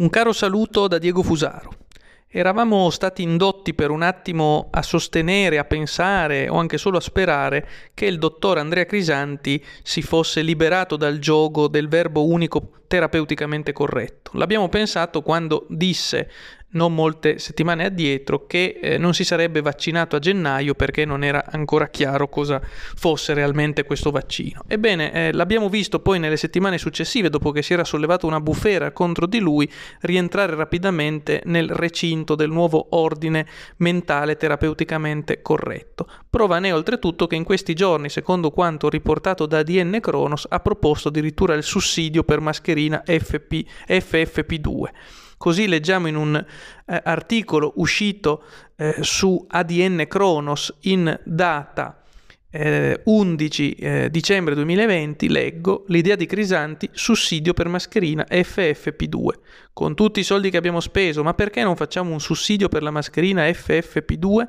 Un caro saluto da Diego Fusaro. Eravamo stati indotti per un attimo a sostenere, a pensare o anche solo a sperare che il dottor Andrea Crisanti si fosse liberato dal gioco del verbo unico terapeuticamente corretto. L'abbiamo pensato quando disse non molte settimane addietro che eh, non si sarebbe vaccinato a gennaio perché non era ancora chiaro cosa fosse realmente questo vaccino. Ebbene, eh, l'abbiamo visto poi nelle settimane successive, dopo che si era sollevata una bufera contro di lui, rientrare rapidamente nel recinto del nuovo ordine mentale terapeuticamente corretto. Prova ne oltretutto che in questi giorni, secondo quanto riportato da ADN Kronos, ha proposto addirittura il sussidio per mascherina FP, FFP2. Così leggiamo in un eh, articolo uscito eh, su ADN Kronos in data eh, 11 eh, dicembre 2020, leggo l'idea di Crisanti, sussidio per mascherina FFP2. Con tutti i soldi che abbiamo speso, ma perché non facciamo un sussidio per la mascherina FFP2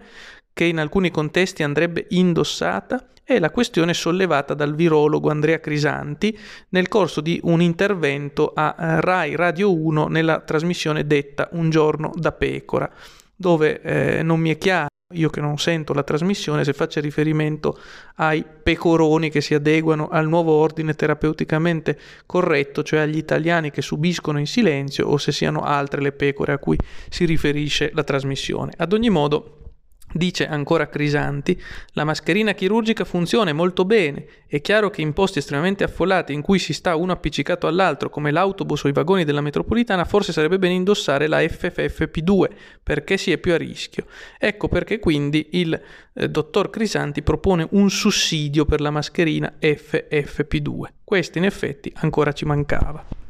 che in alcuni contesti andrebbe indossata? è la questione sollevata dal virologo Andrea Crisanti nel corso di un intervento a eh, Rai Radio 1 nella trasmissione detta Un giorno da pecora, dove eh, non mi è chiaro io che non sento la trasmissione, se faccia riferimento ai pecoroni che si adeguano al nuovo ordine terapeuticamente corretto, cioè agli italiani che subiscono in silenzio, o se siano altre le pecore a cui si riferisce la trasmissione. Ad ogni modo, Dice ancora Crisanti, la mascherina chirurgica funziona molto bene. È chiaro che in posti estremamente affollati in cui si sta uno appiccicato all'altro, come l'autobus o i vagoni della metropolitana, forse sarebbe bene indossare la FFP2 perché si è più a rischio. Ecco perché quindi il eh, dottor Crisanti propone un sussidio per la mascherina FFP2. Questo in effetti ancora ci mancava.